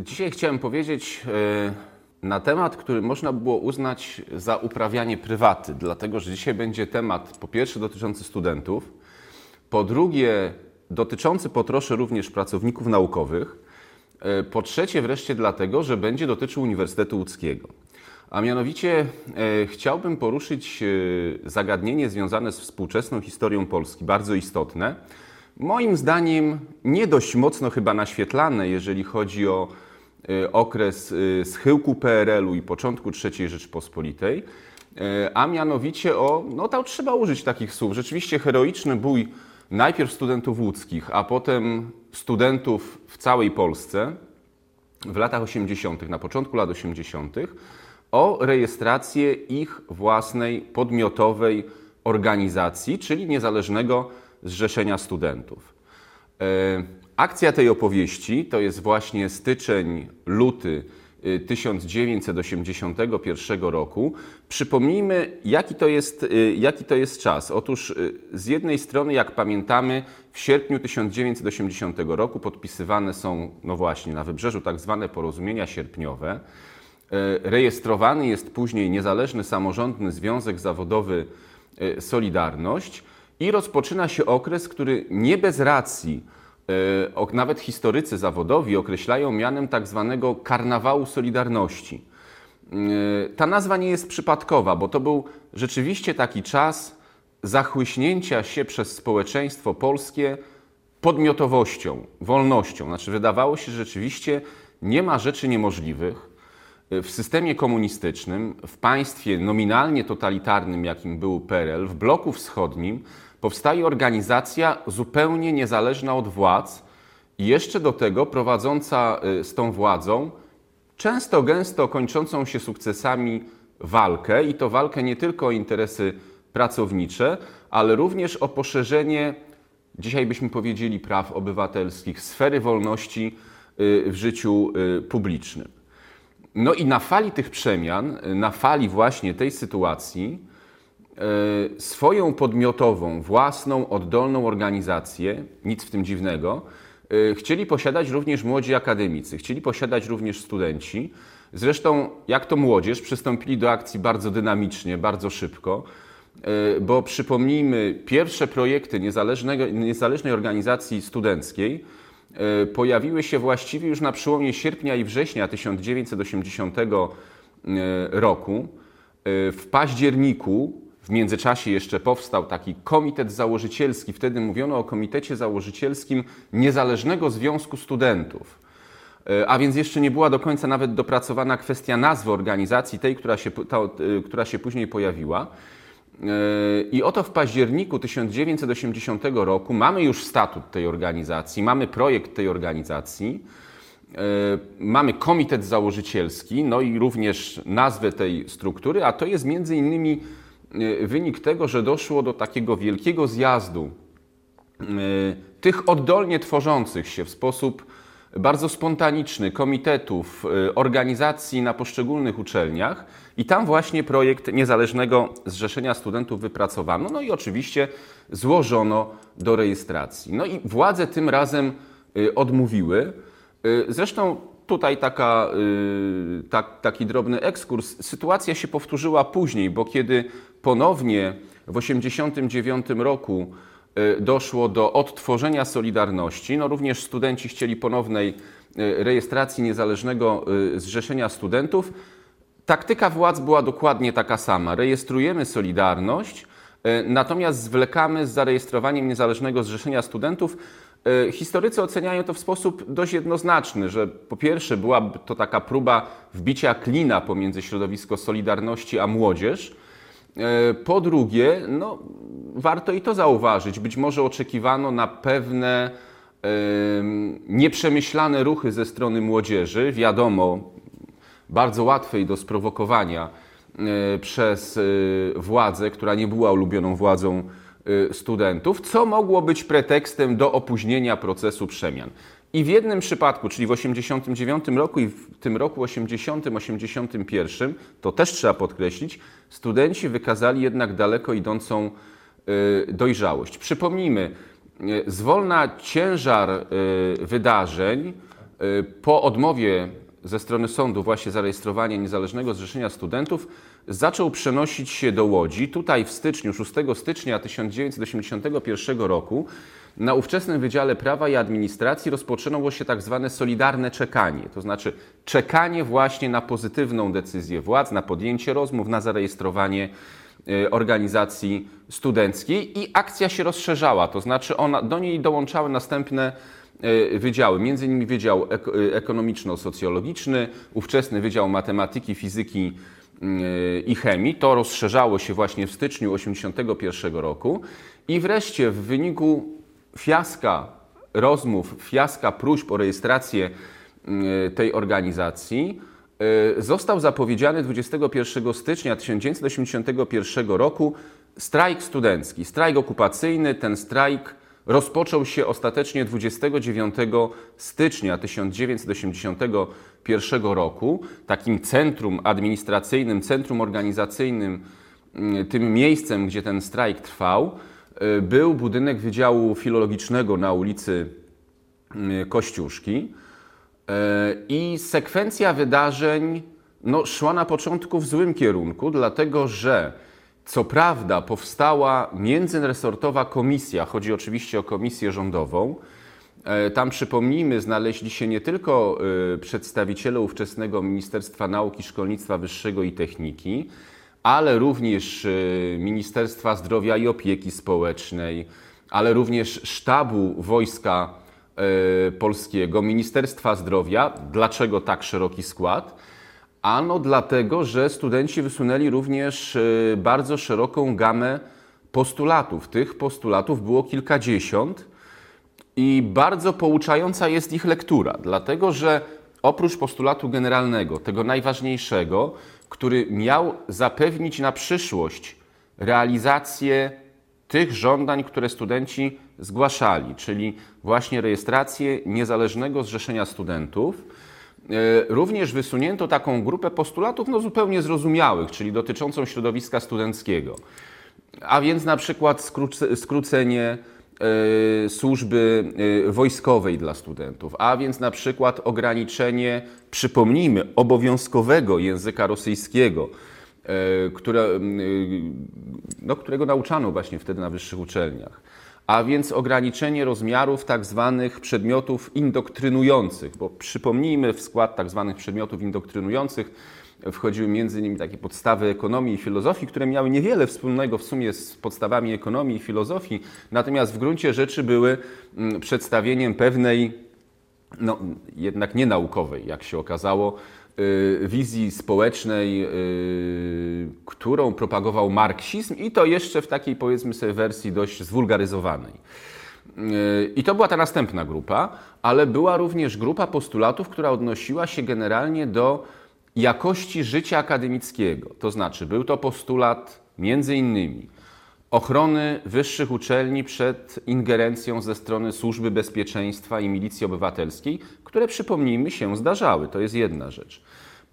Dzisiaj chciałem powiedzieć e, na temat, który można było uznać za uprawianie prywaty, dlatego że dzisiaj będzie temat po pierwsze dotyczący studentów, po drugie dotyczący po trosze również pracowników naukowych, e, po trzecie wreszcie dlatego, że będzie dotyczył Uniwersytetu Łódzkiego. A mianowicie e, chciałbym poruszyć zagadnienie związane z współczesną historią Polski, bardzo istotne moim zdaniem nie dość mocno chyba naświetlane, jeżeli chodzi o y, okres y, schyłku PRL-u i początku III Rzeczpospolitej, y, a mianowicie o, no tam trzeba użyć takich słów, rzeczywiście heroiczny bój najpierw studentów łódzkich, a potem studentów w całej Polsce w latach 80., na początku lat 80., o rejestrację ich własnej podmiotowej organizacji, czyli niezależnego Zrzeszenia Studentów. E, akcja tej opowieści to jest właśnie styczeń, luty 1981 e, roku. Przypomnijmy, jaki to, jest, e, jaki to jest czas. Otóż z jednej strony, jak pamiętamy, w sierpniu 1980 roku podpisywane są, no właśnie, na wybrzeżu tak zwane porozumienia sierpniowe. Rejestrowany jest później Niezależny Samorządny Związek Zawodowy Solidarność i rozpoczyna się okres, który nie bez racji, e, nawet historycy zawodowi określają mianem tak zwanego karnawału Solidarności. E, ta nazwa nie jest przypadkowa, bo to był rzeczywiście taki czas zachłyśnięcia się przez społeczeństwo polskie podmiotowością, wolnością. Znaczy, wydawało się, że rzeczywiście nie ma rzeczy niemożliwych. W systemie komunistycznym, w państwie nominalnie totalitarnym, jakim był PRL, w bloku wschodnim, powstaje organizacja zupełnie niezależna od władz i jeszcze do tego prowadząca y, z tą władzą często gęsto kończącą się sukcesami walkę i to walkę nie tylko o interesy pracownicze, ale również o poszerzenie, dzisiaj byśmy powiedzieli, praw obywatelskich, sfery wolności y, w życiu y, publicznym. No i na fali tych przemian, na fali właśnie tej sytuacji, swoją podmiotową, własną, oddolną organizację, nic w tym dziwnego, e, chcieli posiadać również młodzi akademicy, chcieli posiadać również studenci. Zresztą, jak to młodzież, przystąpili do akcji bardzo dynamicznie, bardzo szybko, e, bo przypomnijmy, pierwsze projekty niezależnej organizacji studenckiej pojawiły się właściwie już na przełomie sierpnia i września 1980 roku. W październiku w międzyczasie jeszcze powstał taki komitet założycielski. Wtedy mówiono o komitecie założycielskim Niezależnego Związku Studentów. E, a więc jeszcze nie była do końca nawet dopracowana kwestia nazwy organizacji, tej, która się, ta, e, która się później pojawiła. E, I oto w październiku 1980 roku mamy już statut tej organizacji, mamy projekt tej organizacji, mamy komitet założycielski, no i również nazwę tej struktury, a to jest między innymi wynik tego, że doszło do takiego wielkiego zjazdu e, tych oddolnie tworzących się w sposób bardzo spontaniczny komitetów, e, organizacji na poszczególnych uczelniach i tam właśnie projekt niezależnego zrzeszenia studentów wypracowano, no i oczywiście złożono do rejestracji. No i władze tym razem odmówiły. Zresztą Tutaj taka, y, tak, taki drobny ekskurs. Sytuacja się powtórzyła później, bo kiedy ponownie w 1989 roku y, doszło do odtworzenia Solidarności, no również studenci chcieli ponownej y, rejestracji niezależnego zrzeszenia studentów. Taktyka władz była dokładnie taka sama. Rejestrujemy Solidarność, natomiast zwlekamy z zarejestrowaniem niezależnego zrzeszenia studentów historycy oceniają to w sposób dość jednoznaczny, że po pierwsze była to taka próba wbicia klina pomiędzy środowisko Solidarności a młodzież. E, po drugie, no, warto i to zauważyć, być może oczekiwano na pewne e, nieprzemyślane ruchy ze strony młodzieży, wiadomo, bardzo łatwej do sprowokowania przez władzę, która nie była ulubioną władzą studentów, co mogło być pretekstem do opóźnienia procesu przemian. I w jednym przypadku, czyli w 1989 roku i w tym roku 80-81, to też trzeba podkreślić, studenci wykazali jednak daleko idącą y, dojrzałość. Przypomnijmy, y, zwolna ciężar wydarzeń Po odmowie ze strony sądu właśnie zarejestrowania niezależnego zrzeszenia studentów zaczął przenosić się do Łodzi. Tutaj w styczniu, 6 stycznia 1981 roku na ówczesnym Wydziale Prawa i Administracji rozpoczęło się tak zwane solidarne czekanie, to znaczy czekanie właśnie na pozytywną decyzję władz, na podjęcie rozmów, na zarejestrowanie e, organizacji studenckiej i akcja się rozszerzała, to znaczy ona, do niej dołączały następne wydziały, między innymi Wydział e, Ekonomiczno-Socjologiczny, ówczesny Wydział Matematyki, Fizyki i Chemii. To rozszerzało się właśnie w styczniu 1981 roku i wreszcie w wyniku fiaska rozmów, fiaska próśb o rejestrację mm, tej organizacji został zapowiedziany 21 stycznia 1981 roku strajk studencki, strajk okupacyjny. Ten strajk rozpoczął się ostatecznie 29 stycznia 1981 roku. Takim centrum administracyjnym, centrum organizacyjnym, mm, tym miejscem, gdzie ten strajk trwał, E, był budynek Wydziału Filologicznego na ulicy mm, Kościuszki e, i sekwencja wydarzeń no, szła na początku w złym kierunku, dlatego że co prawda powstała międzyresortowa komisja, chodzi oczywiście o komisję rządową. E, tam przypomnijmy, znaleźli się nie tylko przedstawiciele ówczesnego Ministerstwa Nauki, Szkolnictwa Wyższego i Techniki, ale również y, Ministerstwa Zdrowia i Opieki Społecznej, ale również Sztabu Wojska Polskiego, Ministerstwa Zdrowia. Dlaczego tak szeroki skład? Ano dlatego, że studenci wysunęli również y, bardzo szeroką gamę postulatów. Tych postulatów było kilkadziesiąt i bardzo pouczająca jest ich lektura, dlatego że oprócz postulatu generalnego, tego najważniejszego, który miał zapewnić na przyszłość realizację tych żądań, które studenci zgłaszali, czyli właśnie rejestrację niezależnego zrzeszenia studentów. E, również wysunięto taką grupę postulatów no, zupełnie zrozumiałych, czyli dotyczącą środowiska studenckiego. A więc na przykład skrócenie E, służby e, wojskowej dla studentów, a więc na przykład ograniczenie, przypomnijmy, obowiązkowego języka rosyjskiego, które, no, którego nauczano właśnie wtedy na wyższych uczelniach. A więc ograniczenie rozmiarów tak zwanych przedmiotów indoktrynujących, bo przypomnijmy w skład tak zwanych przedmiotów indoktrynujących wchodziły między innymi takie podstawy ekonomii i filozofii, które miały niewiele wspólnego w sumie z podstawami ekonomii i filozofii, natomiast w gruncie rzeczy były mm, przedstawieniem pewnej, no jednak nienaukowej, jak się okazało, wizji społecznej, y, którą propagował marksizm i to jeszcze w takiej powiedzmy sobie wersji dość zwulgaryzowanej. Y, I to była ta następna grupa, ale była również grupa postulatów, która odnosiła się generalnie do jakości życia akademickiego. To znaczy, był to postulat między innymi ochrony wyższych uczelni przed ingerencją ze strony Służby Bezpieczeństwa i Milicji Obywatelskiej, które przypomnijmy się zdarzały. To jest jedna rzecz.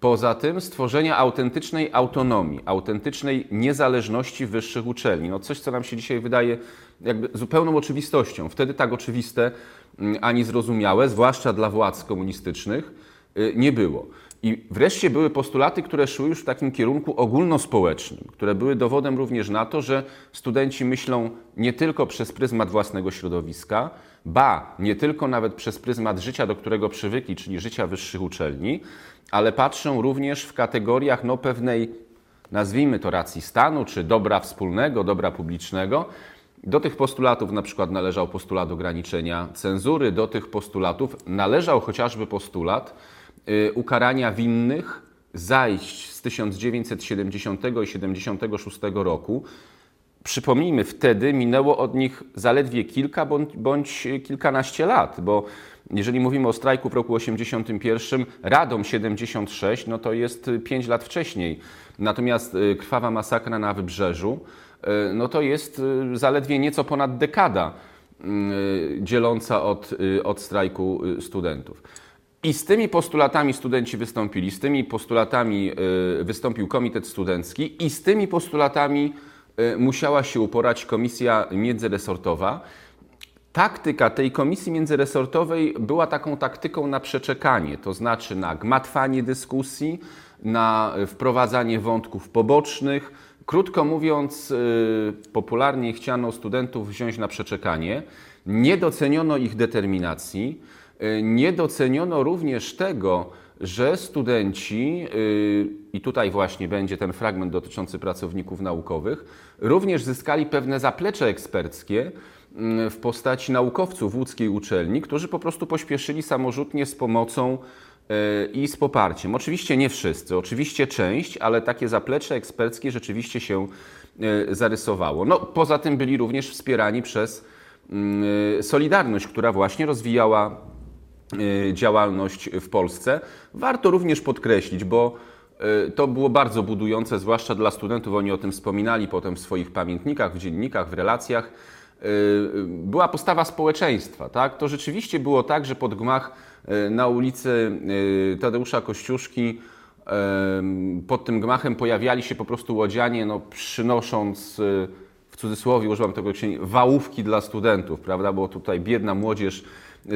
Poza tym stworzenia autentycznej autonomii, autentycznej niezależności wyższych uczelni. No coś, co nam się dzisiaj wydaje jakby zupełną oczywistością. Wtedy tak oczywiste mm, ani zrozumiałe, zwłaszcza dla władz komunistycznych, y, nie było. I wreszcie były postulaty, które szły już w takim kierunku ogólnospołecznym, które były dowodem również na to, że studenci myślą nie tylko przez pryzmat własnego środowiska, ba, nie tylko nawet przez pryzmat życia, do którego przywykli, czyli życia wyższych uczelni, ale patrzą również w kategoriach no, pewnej, nazwijmy to racji stanu, czy dobra wspólnego, dobra publicznego. Do tych postulatów na przykład należał postulat ograniczenia cenzury, do tych postulatów należał chociażby postulat, ukarania winnych zajść z 1970 i 76 roku. Przypomnijmy, wtedy minęło od nich zaledwie kilka bądź, bądź kilkanaście lat, bo jeżeli mówimy o strajku w roku 81, Radom 76, no to jest 5 lat wcześniej. Natomiast y, krwawa masakra na Wybrzeżu, y, no to jest zaledwie nieco ponad dekada dzieląca od, od strajku studentów. I z tymi postulatami studenci wystąpili, z tymi postulatami y, wystąpił Komitet Studencki i z tymi postulatami y, musiała się uporać komisja międzyresortowa. taktyka tej komisji międzyresortowej była taką taktyką na przeczekanie, to znaczy na gmatwanie dyskusji, na wprowadzanie wątków pobocznych. Krótko mówiąc, y, popularnie chciano studentów wziąć na przeczekanie. Nie doceniono ich determinacji, nie doceniono również tego, że studenci, y, i tutaj właśnie będzie ten fragment dotyczący pracowników naukowych, również zyskali pewne zaplecze eksperckie mm, w postaci naukowców łódzkiej uczelni, którzy po prostu pośpieszyli samorzutnie z pomocą y, i z poparciem. Oczywiście nie wszyscy, oczywiście część, ale takie zaplecze eksperckie rzeczywiście się y, zarysowało. No, poza tym byli również wspierani przez mm, Solidarność, która właśnie rozwijała Y, działalność w Polsce. Warto również podkreślić, bo y, to było bardzo budujące, zwłaszcza dla studentów. Oni o tym wspominali potem w swoich pamiętnikach, w dziennikach, w relacjach. Y, była postawa społeczeństwa. Tak? To rzeczywiście było tak, że pod gmach na ulicy Tadeusza Kościuszki pod tym gmachem pojawiali się po prostu łodzianie, no, przynosząc w cudzysłowie, używam tego wałówki dla studentów, prawda? Bo tutaj biedna młodzież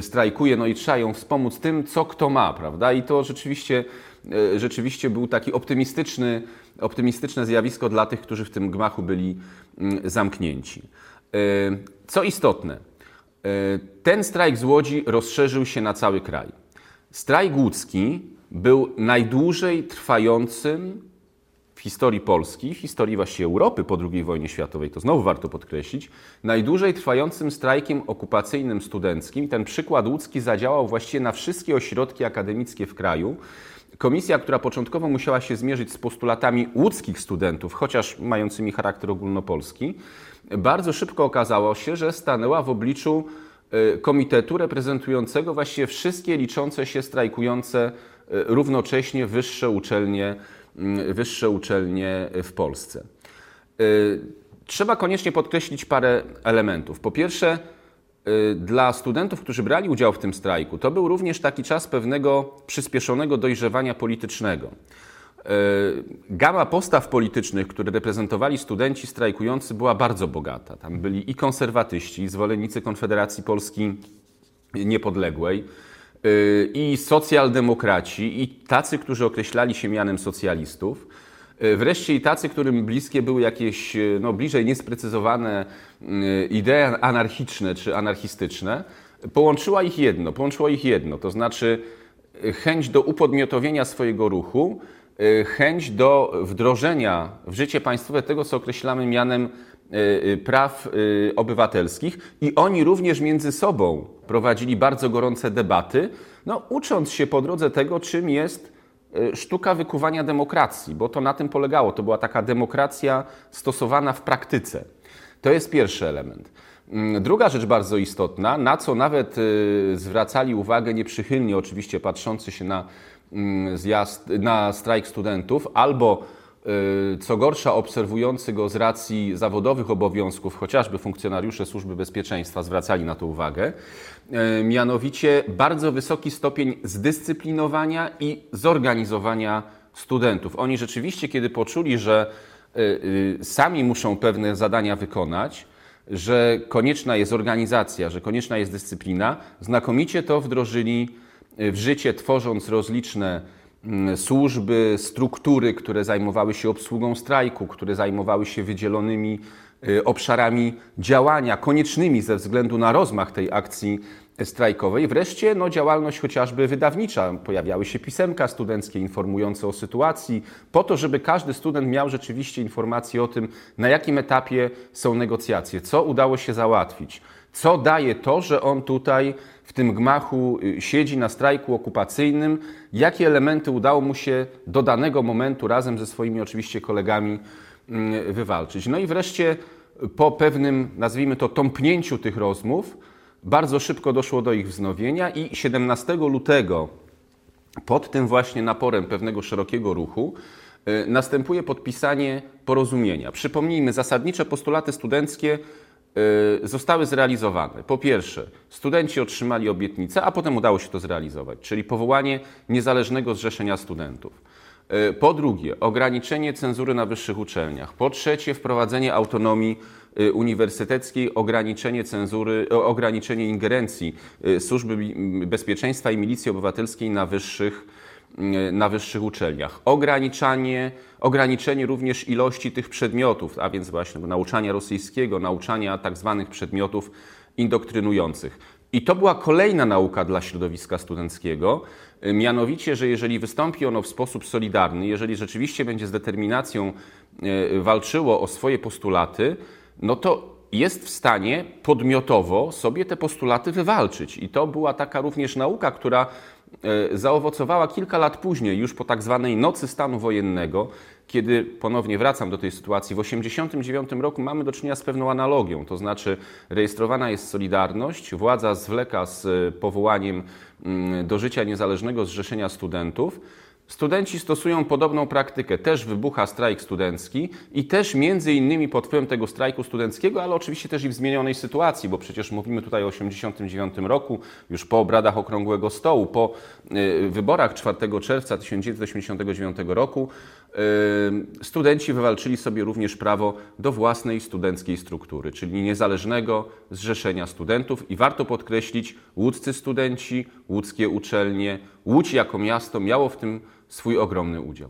strajkuje, no i trzeba ją wspomóc tym, co kto ma, prawda? I to rzeczywiście, e, rzeczywiście był taki optymistyczny, optymistyczne zjawisko dla tych, którzy w tym gmachu byli mm, zamknięci. E, co istotne, e, ten strajk z Łodzi rozszerzył się na cały kraj. Strajk łódzki był najdłużej trwającym historii Polski, w historii właściwie Europy po II wojnie światowej, to znowu warto podkreślić, najdłużej trwającym strajkiem okupacyjnym studenckim. Ten przykład łódzki zadziałał właściwie na wszystkie ośrodki akademickie w kraju. Komisja, która początkowo musiała się zmierzyć z postulatami łódzkich studentów, chociaż mającymi charakter ogólnopolski, bardzo szybko okazało się, że stanęła w obliczu e, komitetu reprezentującego właściwie wszystkie liczące się strajkujące e, równocześnie wyższe uczelnie wyższe uczelnie w Polsce. Y, trzeba koniecznie podkreślić parę elementów. Po pierwsze, y, dla studentów, którzy brali udział w tym strajku, to był również taki czas pewnego przyspieszonego dojrzewania politycznego. Y, gama postaw politycznych, które reprezentowali studenci strajkujący, była bardzo bogata. Tam byli i konserwatyści, i zwolennicy Konfederacji Polski Niepodległej, i socjaldemokraci, i tacy, którzy określali się mianem socjalistów, y, wreszcie i tacy, którym bliskie były jakieś y, no, bliżej niesprecyzowane idee anarchiczne czy anarchistyczne, połączyła ich jedno, połączyło ich jedno, to znaczy chęć do upodmiotowienia swojego ruchu, chęć do wdrożenia w życie państwowe tego, co określamy mianem Y, y, praw y, obywatelskich i oni również między sobą prowadzili bardzo gorące debaty, no, ucząc się po drodze tego, czym jest sztuka wykuwania demokracji, bo to na tym polegało. To była taka demokracja stosowana w praktyce. To jest pierwszy element. Mm, druga rzecz bardzo istotna, na co nawet zwracali uwagę nieprzychylnie, oczywiście patrzący się na mm, zjazd, na strajk studentów, albo Y, co gorsza, obserwujący go z racji zawodowych obowiązków, chociażby funkcjonariusze Służby Bezpieczeństwa zwracali na to uwagę, y, mianowicie bardzo wysoki stopień zdyscyplinowania i zorganizowania studentów. Oni rzeczywiście, kiedy poczuli, że y, sami muszą pewne zadania wykonać, że konieczna jest organizacja, że konieczna jest dyscyplina, znakomicie to wdrożyli w życie, tworząc rozliczne służby, struktury, które zajmowały się obsługą strajku, które zajmowały się wydzielonymi y, obszarami działania, koniecznymi ze względu na rozmach tej akcji strajkowej. Wreszcie no, działalność chociażby wydawnicza. Pojawiały się pisemka studenckie informujące o sytuacji, po to, żeby każdy student miał rzeczywiście informację o tym, na jakim etapie są negocjacje, co udało się załatwić, co daje to, że on tutaj w tym gmachu y, siedzi na strajku okupacyjnym, jakie elementy udało mu się do danego momentu razem ze swoimi oczywiście kolegami mm, wywalczyć. No i wreszcie po pewnym, nazwijmy to, tąpnięciu tych rozmów, bardzo szybko doszło do ich wznowienia i 17 lutego pod tym właśnie naporem pewnego szerokiego ruchu y, następuje podpisanie porozumienia. Przypomnijmy, zasadnicze postulaty studenckie zostały zrealizowane. Po pierwsze, studenci otrzymali obietnicę, a potem udało się to zrealizować, czyli powołanie niezależnego zrzeszenia studentów. Y, po drugie, ograniczenie cenzury na wyższych uczelniach. Po trzecie, wprowadzenie autonomii y, uniwersyteckiej, ograniczenie cenzury, ograniczenie ingerencji y, Służby Bezpieczeństwa i Milicji Obywatelskiej na wyższych, y, na wyższych uczelniach. Ograniczanie, ograniczenie również ilości tych przedmiotów, a więc właśnie nauczania rosyjskiego, nauczania tak zwanych przedmiotów indoktrynujących. I to była kolejna nauka dla środowiska studenckiego, y, mianowicie, że jeżeli wystąpi ono w sposób solidarny, jeżeli rzeczywiście będzie z determinacją y, walczyło o swoje postulaty, no to jest w stanie podmiotowo sobie te postulaty wywalczyć. I to była taka również nauka, która e, zaowocowała kilka lat później, już po tak zwanej nocy stanu wojennego, kiedy ponownie wracam do tej sytuacji, w 1989 roku mamy do czynienia z pewną analogią, to znaczy rejestrowana jest Solidarność, władza zwleka z e, powołaniem mm, do życia niezależnego Zrzeszenia Studentów, Studenci stosują podobną praktykę. Też wybucha strajk studencki i też między innymi pod wpływem tego strajku studenckiego, ale oczywiście też i w zmienionej sytuacji, bo przecież mówimy tutaj o 1989 roku, już po obradach Okrągłego Stołu, po y, wyborach 4 czerwca 1989 roku, studenci wywalczyli sobie również prawo do własnej studenckiej struktury, czyli niezależnego zrzeszenia studentów i warto podkreślić, łódzcy studenci, łódzkie uczelnie, Łódź jako miasto miało w tym swój ogromny udział.